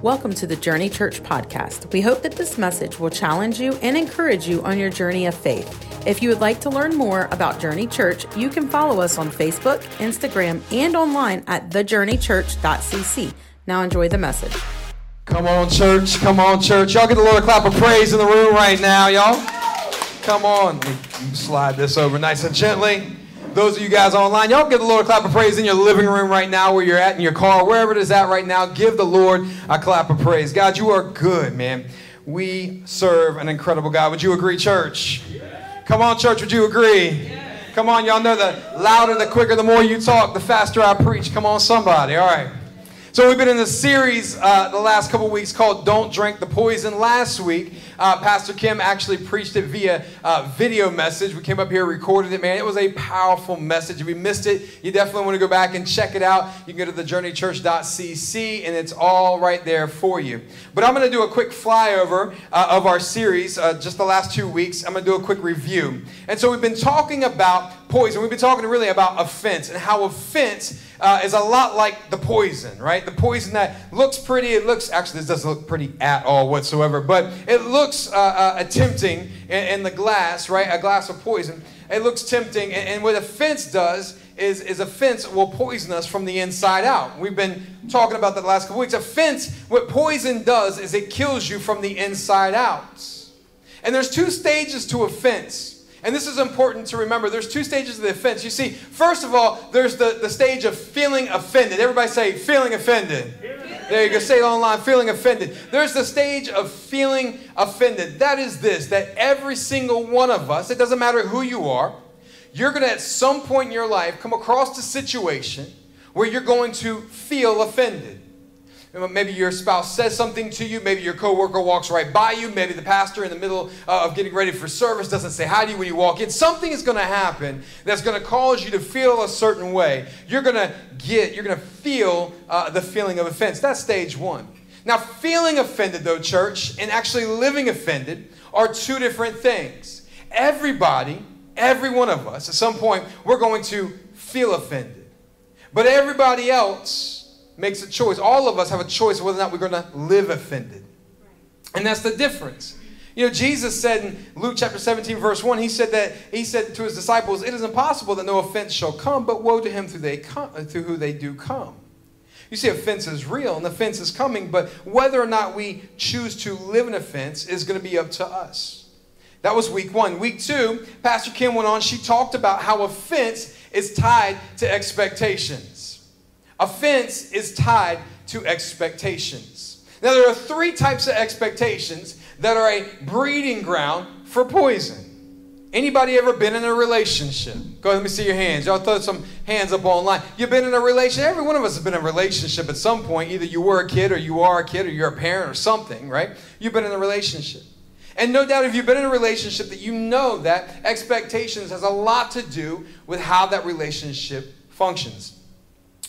Welcome to the Journey Church podcast. We hope that this message will challenge you and encourage you on your journey of faith. If you would like to learn more about Journey Church, you can follow us on Facebook, Instagram, and online at thejourneychurch.cc. Now enjoy the message. Come on, church. Come on, church. Y'all get a little clap of praise in the room right now, y'all. Come on. Slide this over nice and gently. Those of you guys online, y'all give the Lord a clap of praise in your living room right now, where you're at, in your car, wherever it is at right now. Give the Lord a clap of praise. God, you are good, man. We serve an incredible God. Would you agree, church? Come on, church. Would you agree? Come on, y'all know the louder, the quicker, the more you talk, the faster I preach. Come on, somebody. All right. So we've been in a series uh, the last couple weeks called "Don't Drink the Poison." Last week, uh, Pastor Kim actually preached it via uh, video message. We came up here, recorded it. Man, it was a powerful message. If you missed it, you definitely want to go back and check it out. You can go to thejourneychurch.cc, and it's all right there for you. But I'm going to do a quick flyover uh, of our series, uh, just the last two weeks. I'm going to do a quick review. And so we've been talking about poison. We've been talking really about offense and how offense uh, is a lot like the poison, right? The poison that looks pretty, it looks, actually, this doesn't look pretty at all whatsoever, but it looks uh, uh, tempting in, in, the glass, right? A glass of poison. It looks tempting, and, and what offense does is, is offense will poison us from the inside out. We've been talking about that the last couple weeks. Offense, what poison does is it kills you from the inside out. And there's two stages to offense. And this is important to remember. There's two stages of the offense. You see, first of all, there's the, the stage of feeling offended. Everybody say, feeling offended. There you go. Say it online, feeling offended. There's the stage of feeling offended. That is this that every single one of us, it doesn't matter who you are, you're going to at some point in your life come across a situation where you're going to feel offended. Maybe your spouse says something to you. Maybe your coworker walks right by you. Maybe the pastor in the middle uh, of getting ready for service doesn't say hi to you when you walk in. Something is going to happen that's going to cause you to feel a certain way. You're going to get, you're going to feel uh, the feeling of offense. That's stage one. Now, feeling offended, though, church, and actually living offended are two different things. Everybody, every one of us, at some point, we're going to feel offended. But everybody else, makes a choice. All of us have a choice whether or not we're going to live offended. And that's the difference. You know, Jesus said in Luke chapter 17, verse 1, he said that he said to his disciples, It is impossible that no offense shall come, but woe to him through, they come, through who they do come. You see, offense is real and offense is coming, but whether or not we choose to live in offense is going to be up to us. That was week one. Week two, Pastor Kim went on, she talked about how offense is tied to expectations. Offense is tied to expectations. Now, there are three types of expectations that are a breeding ground for poison. Anybody ever been in a relationship? Go ahead, let me see your hands. Y'all throw some hands up online. You've been in a relationship. Every one of us has been in a relationship at some point. Either you were a kid or you are a kid or you're a parent or something, right? You've been in a relationship. And no doubt if you've been in a relationship that you know that expectations has a lot to do with how that relationship functions.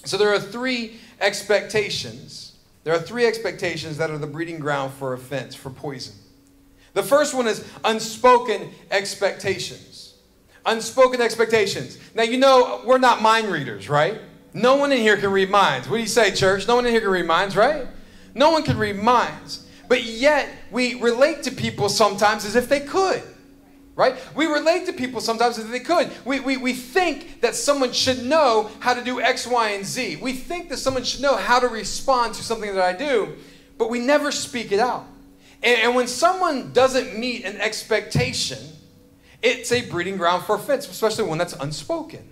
So there are three expectations. There are three expectations that are the breeding ground for offense, for poison. The first one is unspoken expectations. Unspoken expectations. Now, you know, we're not mind readers, right? No one in here can read minds. What do you say, church? No one in here can read minds, right? No one can read minds. But yet, we relate to people sometimes as if they could right? We relate to people sometimes as they could. We, we, we think that someone should know how to do X, Y, and Z. We think that someone should know how to respond to something that I do, but we never speak it out. And, and when someone doesn't meet an expectation, it's a breeding ground for offense, especially when that's unspoken.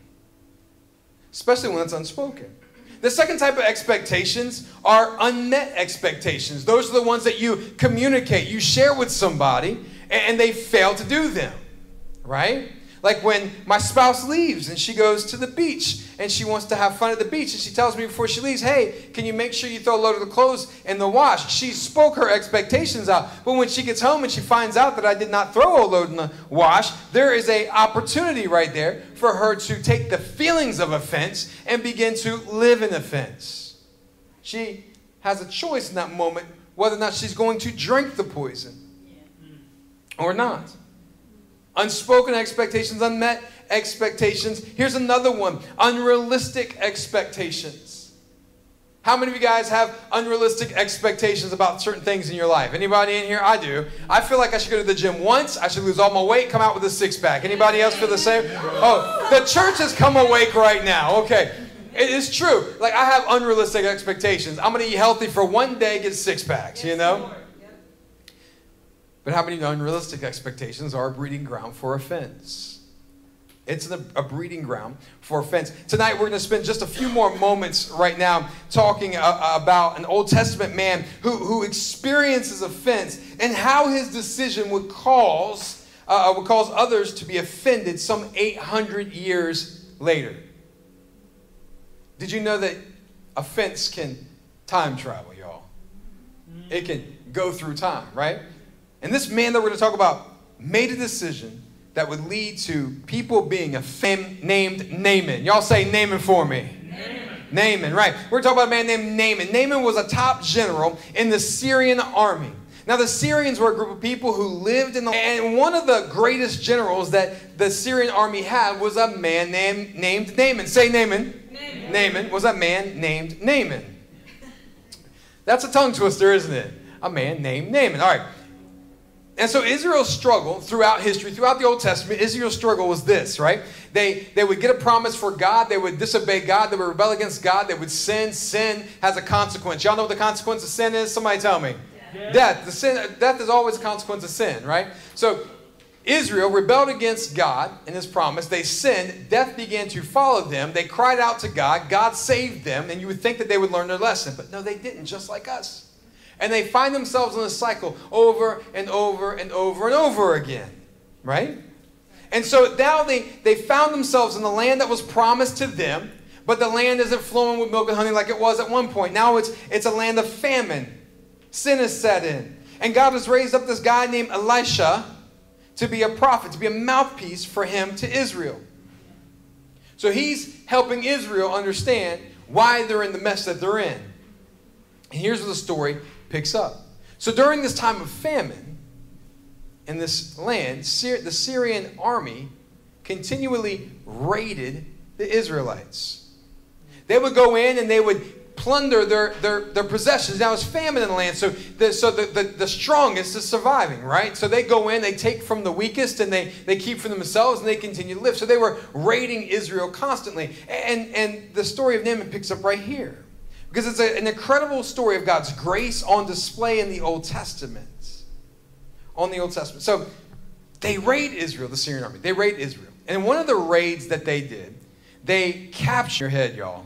Especially when that's unspoken. The second type of expectations are unmet expectations. Those are the ones that you communicate, you share with somebody, and they fail to do them, right? Like when my spouse leaves and she goes to the beach and she wants to have fun at the beach and she tells me before she leaves, hey, can you make sure you throw a load of the clothes in the wash? She spoke her expectations out. But when she gets home and she finds out that I did not throw a load in the wash, there is a opportunity right there for her to take the feelings of offense and begin to live in offense. She has a choice in that moment whether or not she's going to drink the poison or not. Unspoken expectations, unmet expectations. Here's another one unrealistic expectations. How many of you guys have unrealistic expectations about certain things in your life? Anybody in here? I do. I feel like I should go to the gym once. I should lose all my weight, come out with a six pack. Anybody else feel the same? Oh, the church has come awake right now. Okay. It is true. Like I have unrealistic expectations. I'm going to eat healthy for one day, get six packs, you know? But how many unrealistic expectations are a breeding ground for offense? It's a, breeding ground for offense. Tonight, we're going to spend just a few more moments right now talking uh, about an Old Testament man who, who experiences offense and how his decision would cause, uh, would cause others to be offended some 800 years later. Did you know that offense can time travel, y'all? It can go through time, right? And this man that we're going to talk about made a decision that would lead to people being a fam- named Naaman. Y'all say Naaman for me. Naaman. Naaman, right. We're talking about a man named Naaman. Naaman was a top general in the Syrian army. Now, the Syrians were a group of people who lived in the. And one of the greatest generals that the Syrian army had was a man named, named Naaman. Say Naaman. Naaman. Naaman was a man named Naaman. That's a tongue twister, isn't it? A man named Naaman. All right. And so Israel's struggle throughout history, throughout the Old Testament, Israel's struggle was this, right? They, they would get a promise for God, they would disobey God, they would rebel against God, they would sin. Sin has a consequence. Y'all know what the consequence of sin is? Somebody tell me. Yeah. Death. The sin, death is always a consequence of sin, right? So Israel rebelled against God and his promise. They sinned. Death began to follow them. They cried out to God. God saved them, and you would think that they would learn their lesson. But no, they didn't, just like us. And they find themselves in a cycle over and over and over and over again, right? And so now they, they found themselves in the land that was promised to them, but the land isn't flowing with milk and honey like it was at one point. Now it's, it's a land of famine. Sin is set in. And God has raised up this guy named Elisha to be a prophet, to be a mouthpiece for him to Israel. So he's helping Israel understand why they're in the mess that they're in. And here's the story picks up. So during this time of famine in this land, the Syrian army continually raided the Israelites. They would go in and they would plunder their, their, their possessions. Now it's famine in the land, so the, so the, the, the strongest is surviving, right? So they go in, they take from the weakest, and they, they keep for themselves, and they continue to live. So they were raiding Israel constantly. And, and the story of Naaman picks up right here. Because it's a, an incredible story of God's grace on display in the Old Testament. On the Old Testament. So they raid Israel, the Syrian army. They raid Israel. And one of the raids that they did, they capture your head, y'all.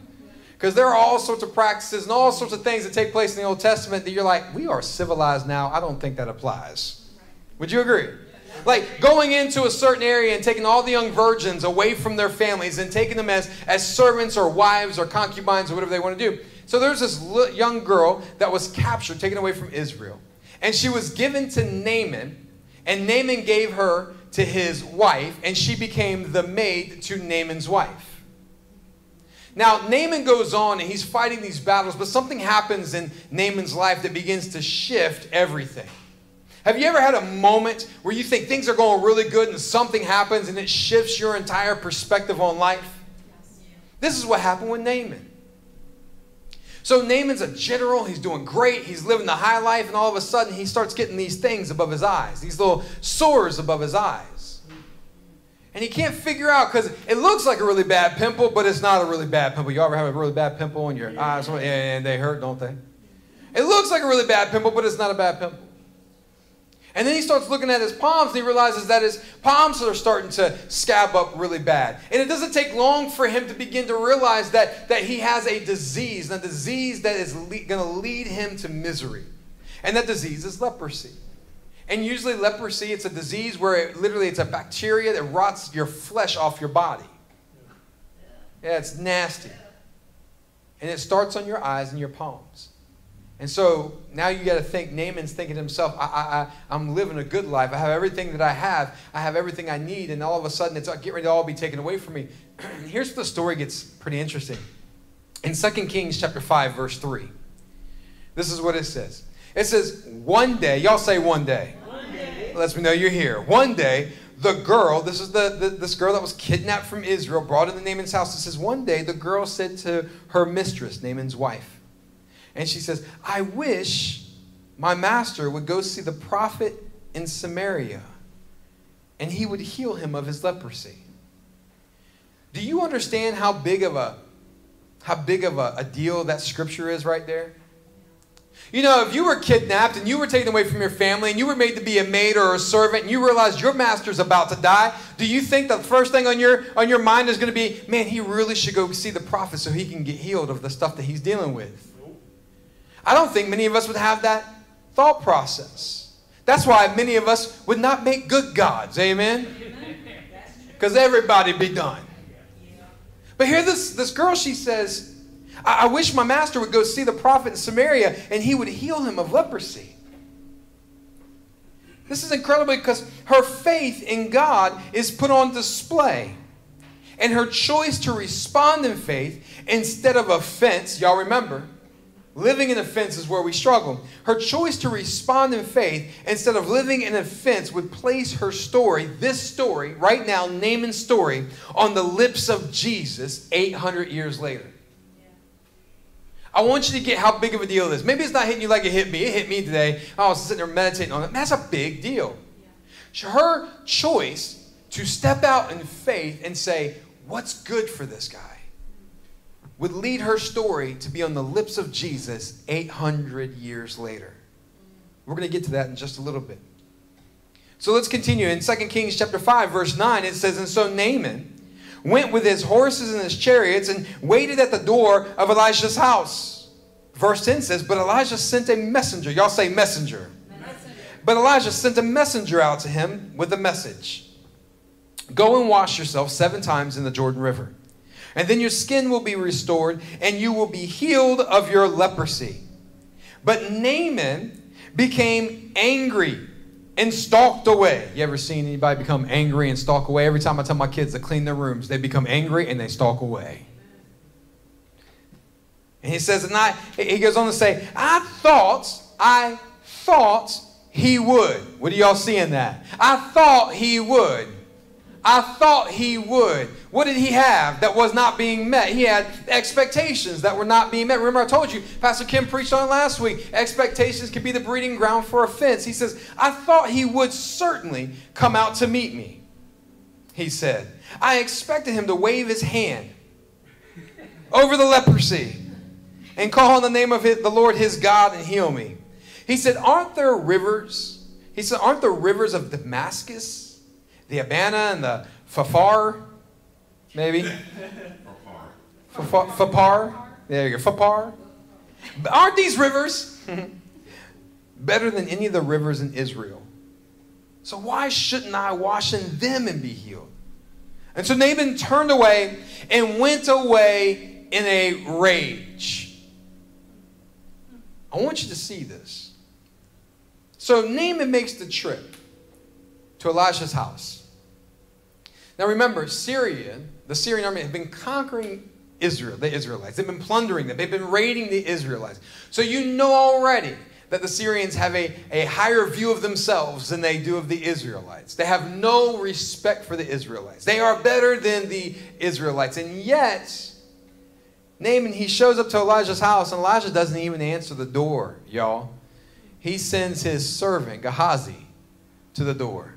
Because there are all sorts of practices and all sorts of things that take place in the Old Testament that you're like, we are civilized now. I don't think that applies. Would you agree? Like going into a certain area and taking all the young virgins away from their families and taking them as, as servants or wives or concubines or whatever they want to do. So there's this young girl that was captured, taken away from Israel. And she was given to Naaman, and Naaman gave her to his wife, and she became the maid to Naaman's wife. Now, Naaman goes on and he's fighting these battles, but something happens in Naaman's life that begins to shift everything. Have you ever had a moment where you think things are going really good and something happens and it shifts your entire perspective on life? This is what happened with Naaman. So Naaman's a general. He's doing great. He's living the high life. And all of a sudden, he starts getting these things above his eyes, these little sores above his eyes. And he can't figure out because it looks like a really bad pimple, but it's not a really bad pimple. You ever have a really bad pimple in your eyes? And they hurt, don't they? It looks like a really bad pimple, but it's not a bad pimple. And then he starts looking at his palms and he realizes that his palms are starting to scab up really bad. And it doesn't take long for him to begin to realize that, that he has a disease, a disease that is le- going to lead him to misery. And that disease is leprosy. And usually leprosy, it's a disease where it, literally it's a bacteria that rots your flesh off your body. Yeah, it's nasty. And it starts on your eyes and your palms. And so now you got to think, Naaman's thinking to himself, I, I, am living a good life. I have everything that I have. I have everything I need. And all of a sudden, it's uh, getting ready to all be taken away from me. Here's where the story gets pretty interesting. In 2 Kings chapter 5, verse 3, this is what it says. It says, one day, y'all say one day. One day. Lets me know you're here. One day, the girl, this is the, the, this girl that was kidnapped from Israel, brought into Naaman's house. It says, one day the girl said to her mistress, Naaman's wife, And she says, I wish my master would go see the prophet in Samaria and he would heal him of his leprosy. Do you understand how big of a how big of a, a deal that scripture is right there? You know, if you were kidnapped and you were taken away from your family and you were made to be a maid or a servant and you realized your master's about to die, do you think the first thing on your on your mind is going to be, man, he really should go see the prophet so he can get healed of the stuff that he's dealing with? I don't think many of us would have that thought process. That's why many of us would not make good gods. Amen? Because everybody be done. But here this, this girl, she says, I, I wish my master would go see the prophet in Samaria and he would heal him of leprosy. This is incredible because her faith in God is put on display. And her choice to respond in faith instead of offense, y'all remember, living in offense is where we struggle. Her choice to respond in faith instead of living in offense would place her story, this story, right now, Naaman's story, on the lips of Jesus 800 years later. I want you to get how big of a deal it is. Maybe it's not hitting you like it hit me. It hit me today. I was sitting there meditating on it. That's a big deal. Her choice to step out in faith and say, What's good for this guy? Would lead her story to be on the lips of Jesus 800 years later. We're going to get to that in just a little bit. So let's continue. In 2 Kings chapter 5, verse 9, it says, And so Naaman went with his horses and his chariots and waited at the door of Elijah's house. Verse 10 says, But Elijah sent a messenger. Y'all say messenger. messenger. But Elijah sent a messenger out to him with a message Go and wash yourself seven times in the Jordan River, and then your skin will be restored, and you will be healed of your leprosy. But Naaman became angry and stalked away. You ever seen anybody become angry and stalk away? Every time I tell my kids to clean their rooms, they become angry and they stalk away. And he says, and I, he goes on to say, I thought, I thought he would. What are y'all seeing that? I thought he would. I thought he would. What did he have that was not being met? He had expectations that were not being met. Remember, I told you, Pastor Kim preached on last week. Expectations can be the breeding ground for offense. He says, I thought he would certainly come out to meet me. He said, I expected him to wave his hand over the leprosy and call on the name of the Lord his God and heal me. He said, Aren't there rivers? He said, Aren't there rivers of Damascus? The Abana and the Fafar, maybe? Fafar. Fafar. There you go. Fafar. Aren't these rivers better than any of the rivers in Israel? So why shouldn't I wash in them and be healed? And so Naaman turned away and went away in a rage. I want you to see this. So Naaman makes the trip to Elisha's house. Now remember, Syria, the Syrian army, had been conquering Israel, the Israelites. They've been plundering them. They've been raiding the Israelites. So you know already that the Syrians have a, a higher view of themselves than they do of the Israelites. They have no respect for the Israelites. They are better than the Israelites. And yet, Naaman, he shows up to Elijah's house, and Elijah doesn't even answer the door, y'all. He sends his servant, Gehazi, to the door.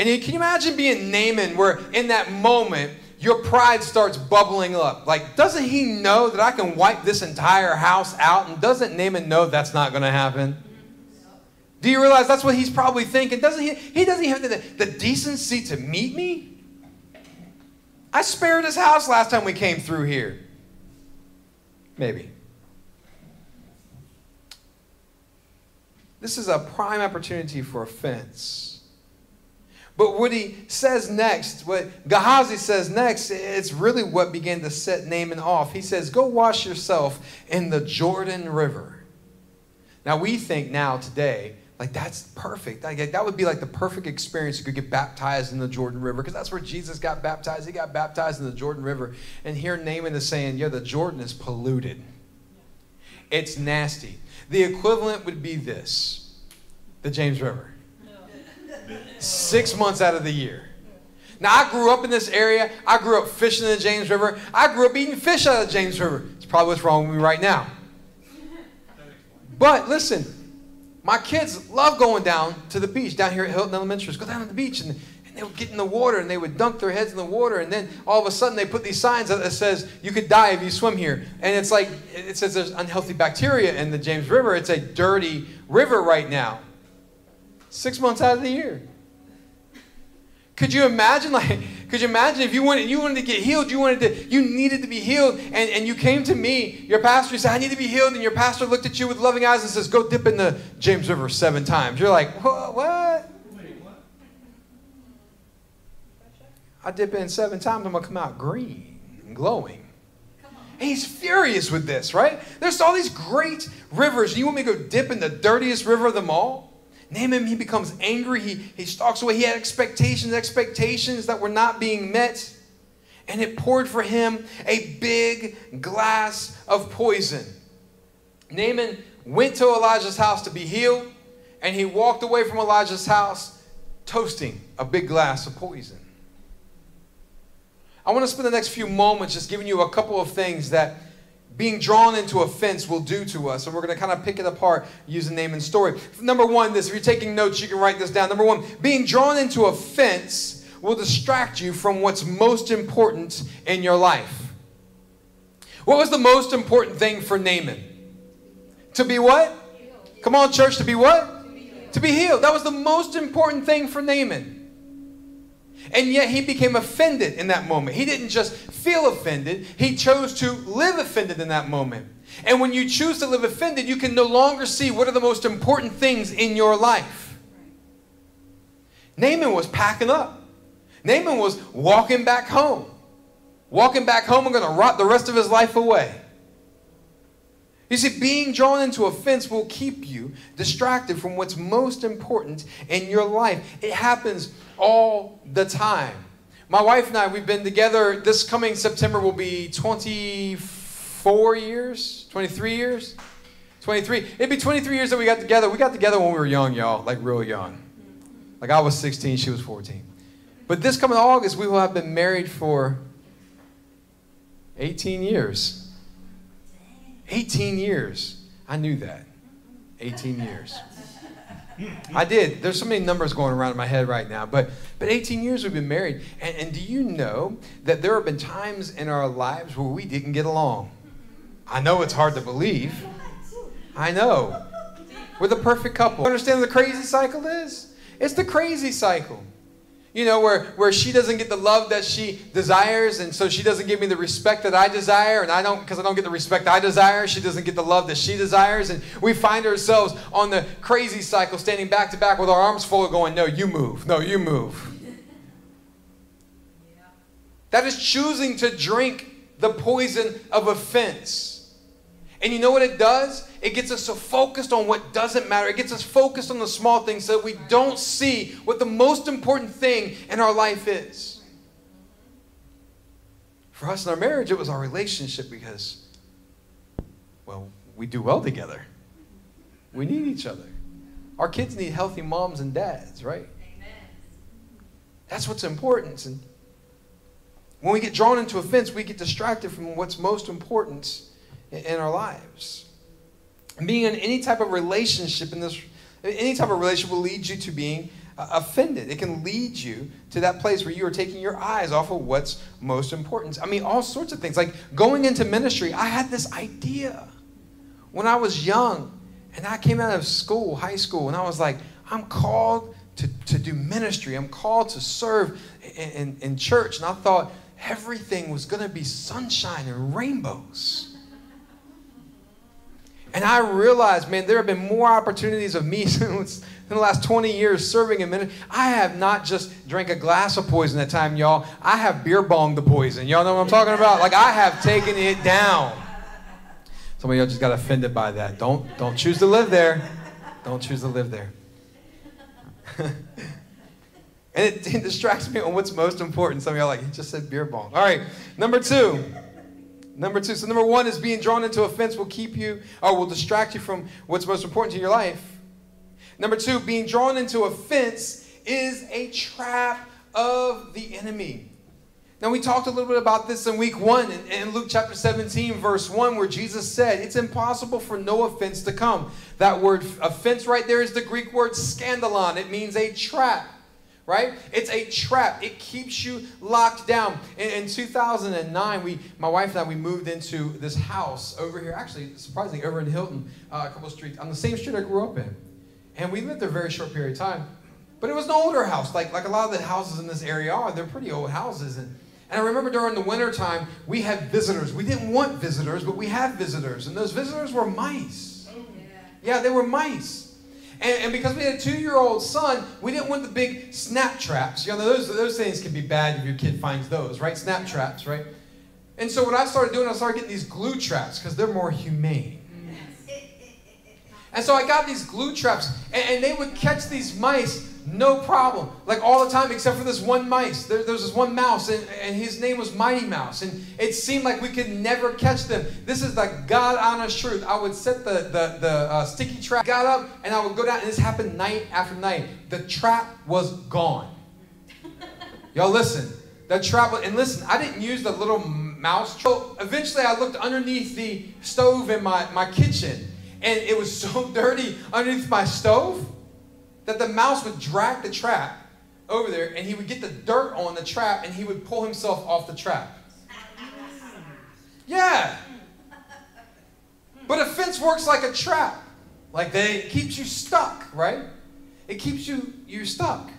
And can you imagine being Naaman where in that moment your pride starts bubbling up? Like, doesn't he know that I can wipe this entire house out? And doesn't Naaman know that's not going to happen? Do you realize that's what he's probably thinking? Doesn't he? He doesn't have the, the decency to meet me. I spared his house last time we came through here. Maybe. This is a prime opportunity for offense. But what he says next, what Gehazi says next, it's really what began to set Naaman off. He says, Go wash yourself in the Jordan River. Now, we think now, today, like that's perfect. Like, that would be like the perfect experience. You could get baptized in the Jordan River because that's where Jesus got baptized. He got baptized in the Jordan River. And here Naaman is saying, Yeah, the Jordan is polluted, it's nasty. The equivalent would be this the James River six months out of the year. Now, I grew up in this area. I grew up fishing in the James River. I grew up eating fish out of the James River. It's probably what's wrong with me right now. But listen, my kids love going down to the beach down here at Hilton Elementary. Go down to the beach and, and they would get in the water and they would dunk their heads in the water and then all of a sudden they put these signs that says you could die if you swim here. And it's like it says there's unhealthy bacteria in the James River. It's a dirty river right now. Six months out of the year. Could you imagine, like, could you imagine if you wanted, you wanted to get healed, you wanted to, you needed to be healed, and, and you came to me, your pastor said, I need to be healed, and your pastor looked at you with loving eyes and says, go dip in the James River seven times. You're like, what? what? I dip in seven times, I'm gonna come out green and glowing. And he's furious with this, right? There's all these great rivers. You want me to go dip in the dirtiest river of them all? Naaman, he becomes angry. He, he stalks away. He had expectations, expectations that were not being met. And it poured for him a big glass of poison. Naaman went to Elijah's house to be healed, and he walked away from Elijah's house toasting a big glass of poison. I want to spend the next few moments just giving you a couple of things that being drawn into offense will do to us. And we're going to kind of pick it apart using Naaman's story. Number one, this, if you're taking notes, you can write this down. Number one, being drawn into offense will distract you from what's most important in your life. What was the most important thing for Naaman? To be what? Come on, church, to be what? To be healed. That was the most important thing for Naaman. And yet he became offended in that moment. He didn't just feel offended, he chose to live offended in that moment. And when you choose to live offended, you can no longer see what are the most important things in your life. Naaman was packing up. Naaman was walking back home. Walking back home and going to rot the rest of his life away. You see, being drawn into offense will keep you distracted from what's most important in your life. It happens all the time. My wife and I, we've been together. This coming September will be 24 years, 23 years, 23. It'd be 23 years that we got together. We got together when we were young, y'all, like real young. Like I was 16, she was 14. But this coming August, we will have been married for 18 years. 18 years. I knew that. 18 years. I did. There's so many numbers going around in my head right now, but but 18 years we've been married, and, and do you know that there have been times in our lives where we didn't get along? I know it's hard to believe. I know. We're the perfect couple. Understand what the crazy cycle is? It's the crazy cycle. You know, where, where she doesn't get the love that she desires, and so she doesn't give me the respect that I desire, and I don't, because I don't get the respect I desire, she doesn't get the love that she desires, and we find ourselves on the crazy cycle, standing back to back with our arms full of going, No, you move. No, you move. That is choosing to drink the poison of offense. And you know what it does? It gets us so focused on what doesn't matter. It gets us focused on the small things so that we don't see what the most important thing in our life is. For us in our marriage, it was our relationship because, well, we do well together. We need each other. Our kids need healthy moms and dads, right? Amen. That's what's important. And when we get drawn into offense, we get distracted from what's most important in our lives. Being in any type of relationship in this, any type of relationship will lead you to being uh, offended. It can lead you to that place where you are taking your eyes off of what's most important. I mean, all sorts of things. Like going into ministry, I had this idea when I was young and I came out of school, high school, and I was like, I'm called to, to do ministry. I'm called to serve in, in, in church. And I thought everything was going to be sunshine and rainbows. And I realized, man, there have been more opportunities of me since in the last 20 years serving in ministry. I have not just drank a glass of poison that time, y'all. I have beer bonged the poison. Y'all know what I'm talking about? Like I have taken it down. Some of y'all just got offended by that. Don't don't choose to live there. Don't choose to live there. and it, it distracts me on what's most important. Some of y'all like, he just said beer bong. All right, number two. Number two. So, number one is being drawn into offense will keep you or will distract you from what's most important to your life. Number two, being drawn into offense is a trap of the enemy. Now, we talked a little bit about this in week one in, in, Luke chapter 17, verse 1, where Jesus said, It's impossible for no offense to come. That word offense right there is the Greek word scandalon. It means a trap, right? It's a trap. It keeps you locked down. In, in 2009, we, my wife and I, we moved into this house over here, actually, surprisingly, over in Hilton, uh, a couple streets, on the same street I grew up in. And we lived there a very short period of time. But it was an older house, like, like a lot of the houses in this area are. They're pretty old houses. And and I remember during the wintertime, we had visitors. We didn't want visitors, but we had visitors. And those visitors were mice. Oh, yeah. yeah, they were mice. And, and because we had a two year old son, we didn't want the big snap traps. You know, those, those things can be bad if your kid finds those, right? Snap traps, right? And so what I started doing, I started getting these glue traps because they're more humane. And so I got these glue traps, and, and they would catch these mice no problem. Like all the time, except for this one mice. There, there was this one mouse, and, and his name was Mighty Mouse. And it seemed like we could never catch them. This is the God honest truth. I would set the, the, the uh, sticky trap, got up, and I would go down, and this happened night after night. The trap was gone. Y'all listen. The trap, and listen, I didn't use the little mouse. Trap. So eventually, I looked underneath the stove in my, my kitchen, and it was so dirty underneath my stove that the mouse would drag the trap over there and he would get the dirt on the trap and he would pull himself off the trap. Yeah. But a fence works like a trap. Like they keeps you stuck, right? It keeps you you stuck.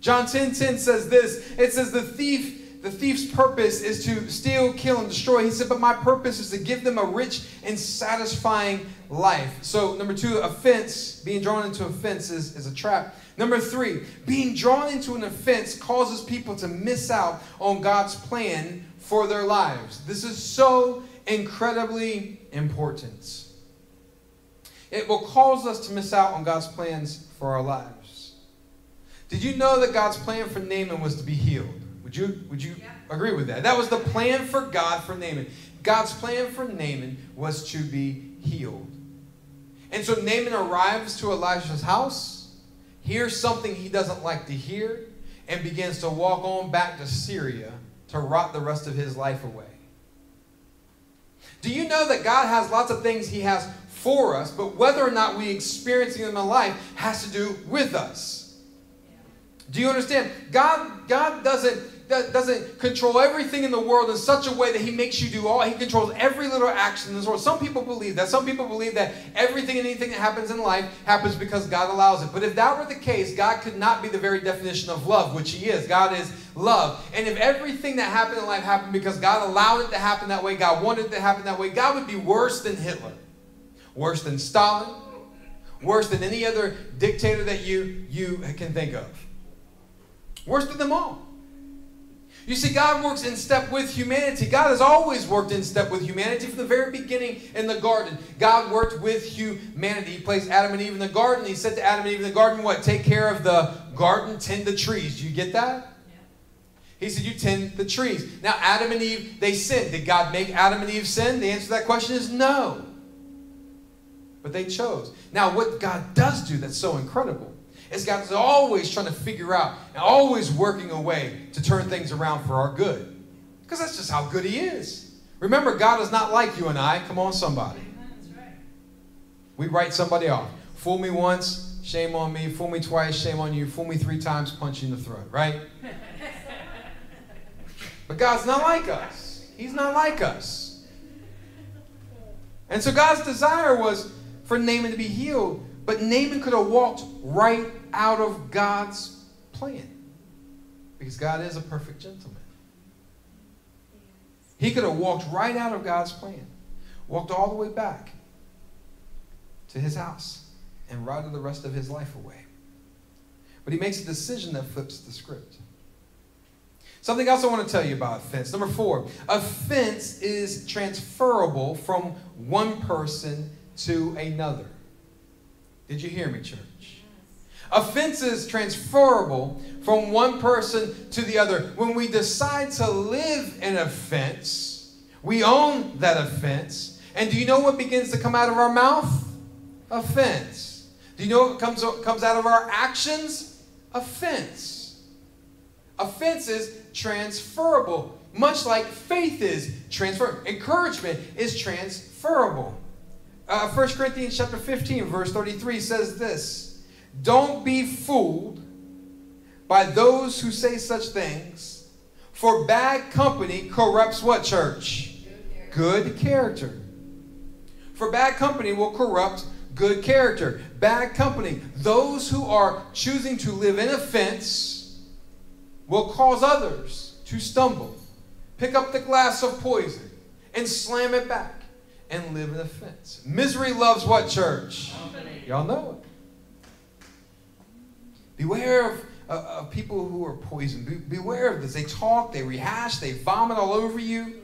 John 10 10 says this. It says the thief the thief's purpose is to steal, kill, and destroy. He said, but my purpose is to give them a rich and satisfying life. So, number two, offense, being drawn into offense is, is a trap. Number three, being drawn into an offense causes people to miss out on God's plan for their lives. This is so incredibly important. It will cause us to miss out on God's plans for our lives. Did you know that God's plan for Naaman was to be healed? Would you, would you yeah. agree with that? That was the plan for God for Naaman. God's plan for Naaman was to be healed. And so Naaman arrives to Elijah's house, hears something he doesn't like to hear, and begins to walk on back to Syria to rot the rest of his life away. Do you know that God has lots of things he has for us, but whether or not we experiencing them in life has to do with us? Do you understand? God, God doesn't doesn't control everything in the world in such a way that he makes you do all he controls every little action in this world. Some people believe that. Some people believe that everything and anything that happens in life happens because god allows it. But if that were the case god could not be the very definition of love which he is. God is love. And if everything that happened in life happened because god allowed it to happen that way god wanted it to happen that way god would be worse than hitler worse than stalin worse than any other dictator that you you can think of. Worse than them all you see, God works in step with humanity. God has always worked in step with humanity from the very beginning in the garden. God worked with humanity. He placed Adam and Eve in the garden. He said to Adam and Eve in the garden, What? Take care of the garden, tend the trees. Do you get that? He said, You tend the trees. Now, Adam and Eve, they sinned. Did God make Adam and Eve sin? The answer to that question is no. But they chose. Now, what God does do that's so incredible is God's always trying to figure out and always working a way to turn things around for our good. Because that's just how good He is. Remember, God is not like you and I. Come on, somebody. We write somebody off. Fool me once, shame on me. Fool me twice, shame on you. Fool me three times, punch you in the throat, right? but God's not like us. He's not like us. And so God's desire was for Naaman to be healed. But Naaman could have walked right out of God's plan because God is a perfect gentleman. He could have walked right out of God's plan, walked all the way back to his house, and rotted the rest of his life away. But he makes a decision that flips the script. Something else I want to tell you about offense. Number four, offense is transferable from one person to another. Did you hear me, church? Offense is transferable from one person to the other. When we decide to live in offense, we own that offense. And do you know what begins to come out of our mouth? Offense. Do you know what comes, comes out of our actions? Offense. Offense is transferable, much like faith is transferable. Encouragement is transferable. Uh, 1 Corinthians chapter 15, verse 33 says this Don't be fooled by those who say such things, for bad company corrupts what, church? Good character. For bad company will corrupt good character. Bad company, those who are choosing to live in offense, will cause others to stumble. Pick up the glass of poison and slam it back and live in offense. Misery loves what, church? Y'all know it. Beware of, of people who are poisoned. Be, beware of this. They talk, they rehash, they vomit all over you.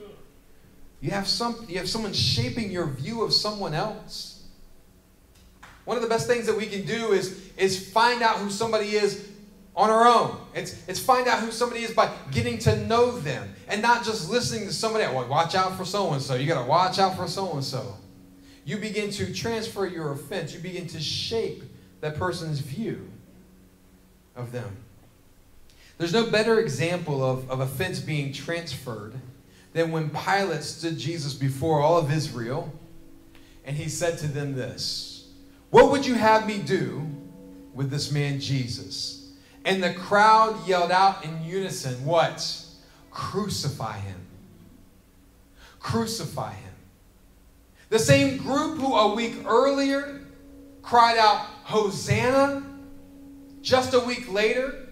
You have, some, you have someone shaping your view of someone else. One of the best things that we can do is, is find out who somebody is on our own. It's, it's find out who somebody is by getting to know them and not just listening to somebody. Well, watch out for so and so. You got to watch out for so and so. You begin to transfer your offense, you begin to shape that person's view of them. There's no better example of, of offense being transferred than when Pilate stood Jesus before all of Israel and he said to them this What would you have me do with this man Jesus? And the crowd yelled out in unison, What? Crucify him. Crucify him. The same group who a week earlier cried out, Hosanna, just a week later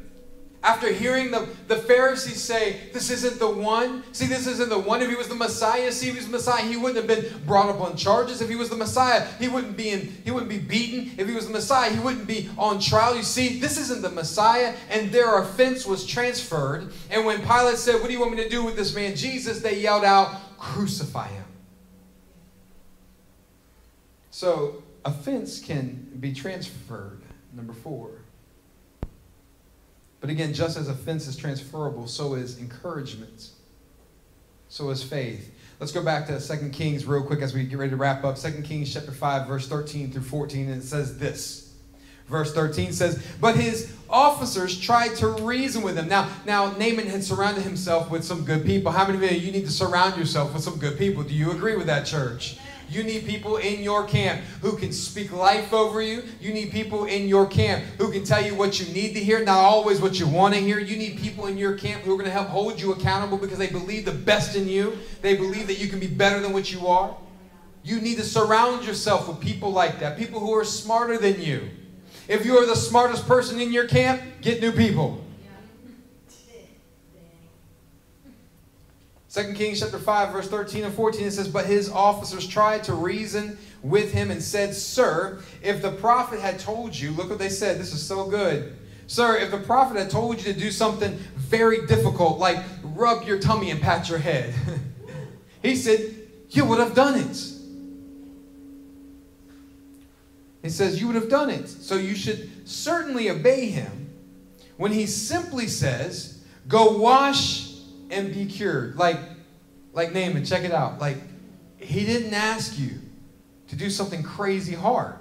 after hearing the, the Pharisees say, This isn't the one. See, this isn't the one. If he was the Messiah, see, if he was the Messiah, he wouldn't have been brought up on charges. If he was the Messiah, he wouldn't be in, he wouldn't be beaten. If he was the Messiah, he wouldn't be on trial. You see, this isn't the Messiah, and their offense was transferred. And when Pilate said, What do you want me to do with this man Jesus? They yelled out, Crucify him. So offense can be transferred. Number four. But again, just as offense is transferable, so is encouragement. So is faith. Let's go back to 2 Kings real quick as we get ready to wrap up. 2 Kings chapter 5, verse 13 through 14, and it says this. Verse 13 says, But his officers tried to reason with him. Now, now Naaman had surrounded himself with some good people. How many of you, you need to surround yourself with some good people? Do you agree with that, church? You need people in your camp who can speak life over you. You need people in your camp who can tell you what you need to hear, not always what you want to hear. You need people in your camp who are going to help hold you accountable because they believe the best in you. They believe that you can be better than what you are. You need to surround yourself with people like that, people who are smarter than you. If you are the smartest person in your camp, get new people. 2 Kings chapter 5, verse 13 and 14, it says, But his officers tried to reason with him and said, Sir, if the prophet had told you, look what they said, this is so good. Sir, if the prophet had told you to do something very difficult, like rub your tummy and pat your head, he said, You would have done it. He says, You would have done it. So you should certainly obey him when he simply says, Go wash and be cured. Like, like Naaman, check it out. Like, he didn't ask you to do something crazy hard.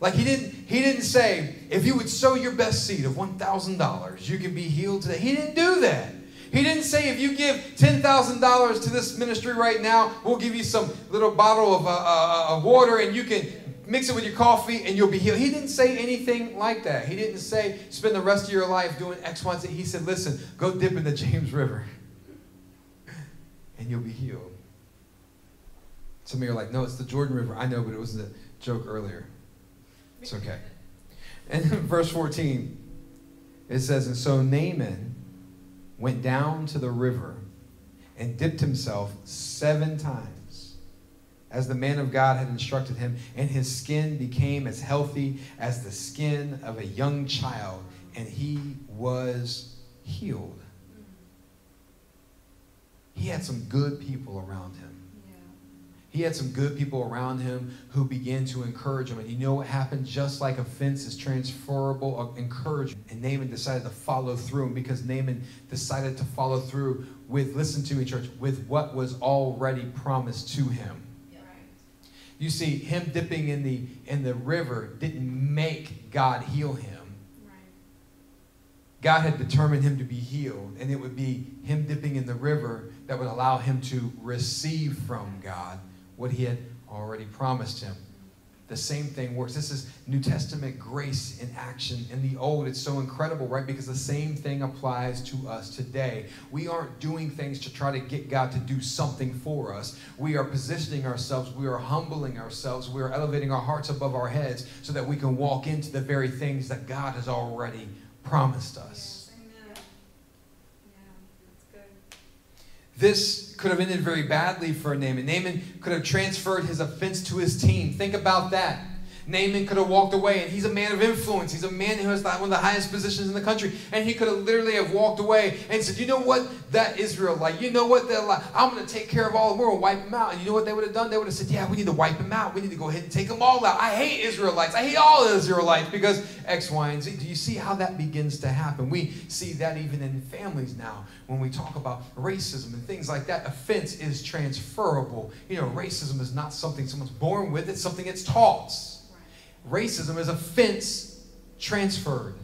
Like he didn't, he didn't say, if you would sow your best seed of $1,000, you can be healed today. He didn't do that. He didn't say, if you give $10,000 to this ministry right now, we'll give you some little bottle of, uh, uh, of water and you can mix it with your coffee and you'll be healed. He didn't say anything like that. He didn't say, spend the rest of your life doing X, Y, Z. He said, listen, go dip in the James River and you'll be healed. Some of you are like, no, it's the Jordan River. I know, but it was a joke earlier. It's okay. And verse 14, it says, And so Naaman went down to the river and dipped himself seven times, as the man of God had instructed him, and his skin became as healthy as the skin of a young child, and he was healed he had some good people around him. He had some good people around him who began to encourage him. And you know what happened? Just like offense is transferable uh, encouragement. And Naaman decided to follow through. And because Naaman decided to follow through with, listen to me, church, with what was already promised to him. You see, him dipping in the in the river didn't make God heal him. God had determined him to be healed, and it would be him dipping in the river that would allow him to receive from God what he had already promised him. The same thing works. This is New Testament grace in action. In the Old, it's so incredible, right? Because the same thing applies to us today. We aren't doing things to try to get God to do something for us. We are positioning ourselves, we are humbling ourselves, we are elevating our hearts above our heads so that we can walk into the very things that God has already promised us. This could have ended very badly for Naaman. Naaman could have transferred his offense to his team. Think about that. Naaman could have walked away, and he's a man of influence. He's a man who has one of the highest positions in the country, and he could have literally have walked away and said, "You know what? That Israelite. You know what? They're like. I'm going to take care of all going to wipe them out." And you know what they would have done? They would have said, "Yeah, we need to wipe them out. We need to go ahead and take them all out. I hate Israelites. I hate all Israelites because X, Y, and Z." Do you see how that begins to happen? We see that even in families now when we talk about racism and things like that. Offense is transferable. You know, racism is not something someone's born with; it's something it's taught racism is offense transferred.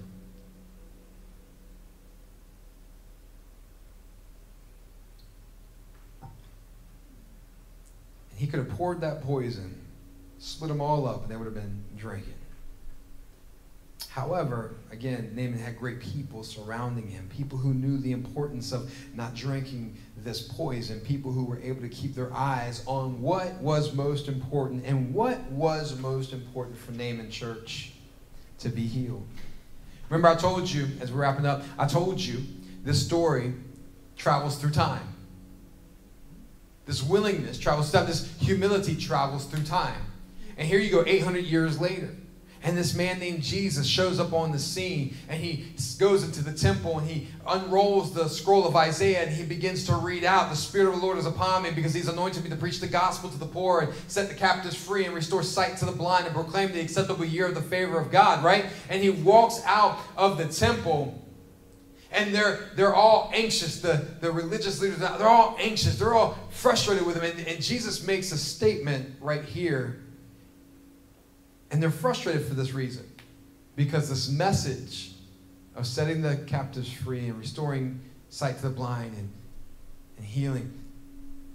And he could have poured that poison, split them all up, and they would have been drinking. However, again, Naaman had great people surrounding him, people who knew the importance of not drinking this poison, people who were able to keep their eyes on what was most important. And what was most important for Naaman Church? To be healed. Remember, I told you, as we're wrapping up, I told you this story travels through time. This willingness travels through time. This humility travels through time. And here you go, 800 years later. And this man named Jesus shows up on the scene and he goes into the temple and he unrolls the scroll of Isaiah and he begins to read out, The Spirit of the Lord is upon me because he's anointed me to preach the gospel to the poor and set the captives free and restore sight to the blind and proclaim the acceptable year of the favor of God, right? And he walks out of the temple and they're, they're all anxious. The, the religious leaders, they're all anxious. They're all frustrated with him. And, and Jesus makes a statement right here and they're frustrated for this reason because this message of setting the captives free and restoring sight to the blind and, and healing,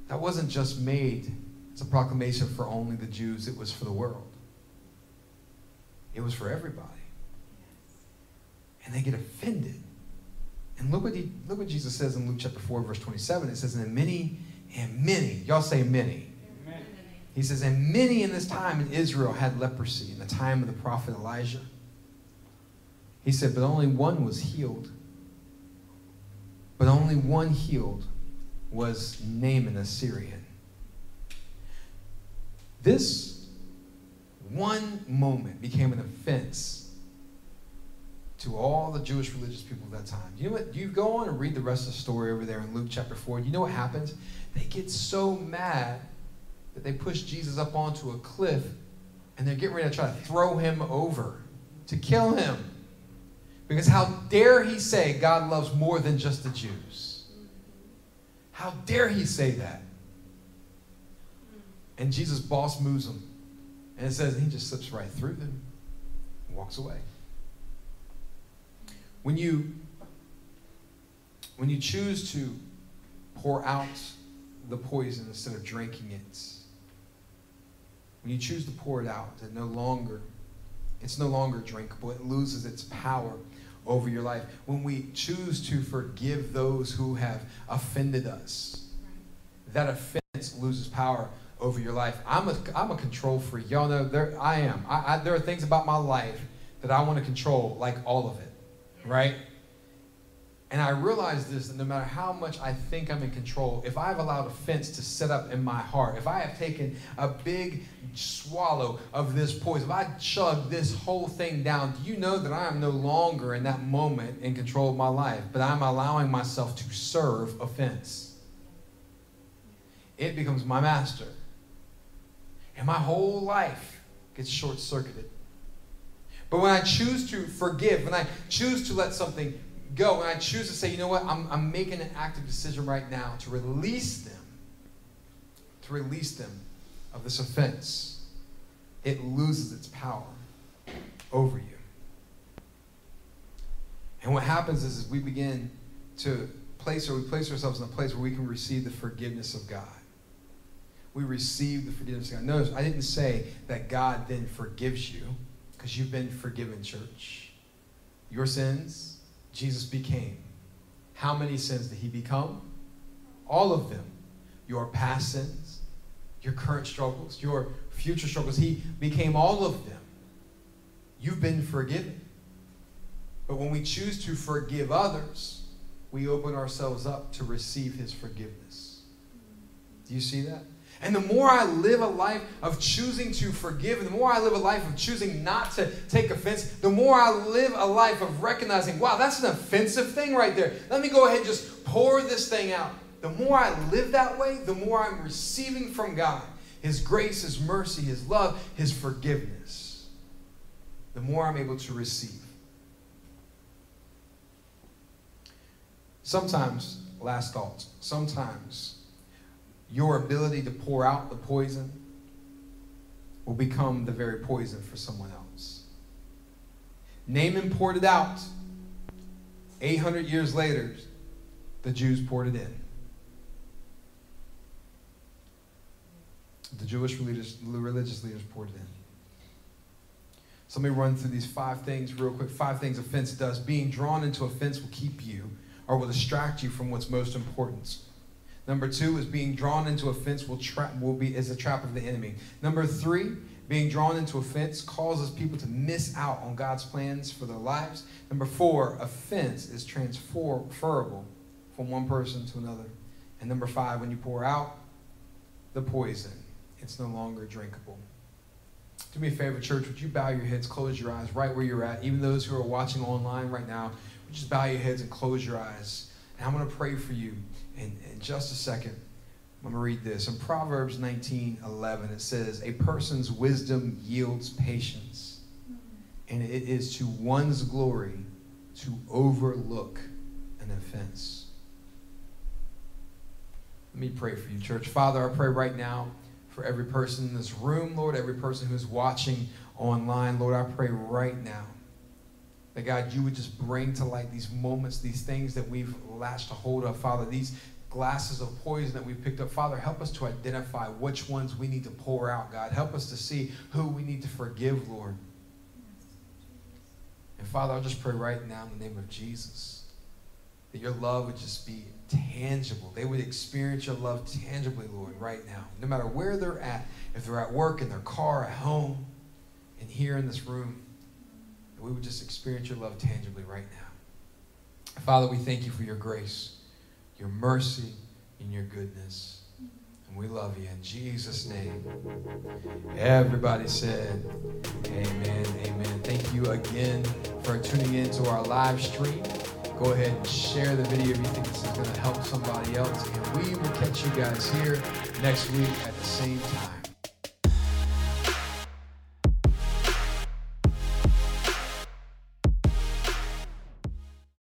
that wasn't just made as a proclamation for only the Jews, it was for the world. It was for everybody. And they get offended. And look what, he, look what Jesus says in Luke chapter 4, verse 27. It says, And many, and many, y'all say many he says, And many in this time in Israel had leprosy in the time of the prophet Elijah. He said, But only one was healed. But only one healed was Naaman, a Syrian. This one moment became an offense to all the Jewish religious people of that time. You know what? You go on and read the rest of the story over there in Luke chapter 4. You know what happens? They get so mad that they push Jesus up onto a cliff and they're getting ready to try to throw him over, to kill him. Because how dare he say God loves more than just the Jews? How dare he say that? And Jesus boss moves him. And it says he just slips right through them and walks away. When you when you choose to pour out the poison instead of drinking it, when you choose to pour it out, it no longer, it's no longer drinkable. It loses its power over your life. When we choose to forgive those who have offended us, that offense loses power over your life. I'm a, I'm a control freak. Y'all know there I am. I, I, there are things about my life that I want to control, like all of it, right? And I realize this that no matter how much I think I'm in control, if I've allowed offense to set up in my heart, if I have taken a big swallow of this poison, if I chug this whole thing down, do you know that I am no longer in that moment in control of my life, but I'm allowing myself to serve offense? It becomes my master. And my whole life gets short circuited. But when I choose to forgive, when I choose to let something go and I choose to say, you know what, I'm, I'm making an active decision right now to release them, to release them of this offense, it loses its power over you. And what happens is, is we begin to place or we place ourselves in a place where we can receive the forgiveness of God. We receive the forgiveness of God. Notice, I didn't say that God then forgives you because you've been forgiven, church. Your sins, Jesus became. How many sins did he become? All of them. Your past sins, your current struggles, your future struggles. He became all of them. You've been forgiven. But when we choose to forgive others, we open ourselves up to receive his forgiveness. Do you see that? And the more I live a life of choosing to forgive, and the more I live a life of choosing not to take offense, the more I live a life of recognizing, wow, that's an offensive thing right there. Let me go ahead and just pour this thing out. The more I live that way, the more I'm receiving from God His grace, His mercy, His love, His forgiveness. The more I'm able to receive. Sometimes, last thought, sometimes your ability to pour out the poison will become the very poison for someone else. Naaman poured it out. 800 years later, the Jews poured it in. The Jewish religious, religious leaders poured it in. So let me run through these five things real quick. Five things offense does. Being drawn into offense will keep you or will distract you from what's most important. Number two is being drawn into offense will trap will be is a trap of the enemy. Number three, being drawn into offense causes people to miss out on God's plans for their lives. Number four, offense is transferable from one person to another. And number five, when you pour out the poison, it's no longer drinkable. Do me a favor, church. Would you bow your heads, close your eyes right where you're at? Even those who are watching online right now, just bow your heads and close your eyes. And I'm going to pray for you in, in just a second. I'm going to read this. In Proverbs 19 11, it says, A person's wisdom yields patience, and it is to one's glory to overlook an offense. Let me pray for you, church. Father, I pray right now for every person in this room, Lord, every person who's watching online. Lord, I pray right now that God, you would just bring to light these moments, these things that we've latched a hold of, Father, these glasses of poison that we've picked up. Father, help us to identify which ones we need to pour out, God. Help us to see who we need to forgive, Lord. And Father, I'll just pray right now in the name of Jesus that your love would just be tangible. They would experience your love tangibly, Lord, right now. No matter where they're at, if they're at work, in their car, at home, and here in this room we would just experience your love tangibly right now. Father, we thank you for your grace, your mercy, and your goodness. And we love you in Jesus' name. Everybody said, Amen, amen. Thank you again for tuning in to our live stream. Go ahead and share the video if you think this is going to help somebody else. And we will catch you guys here next week at the same time.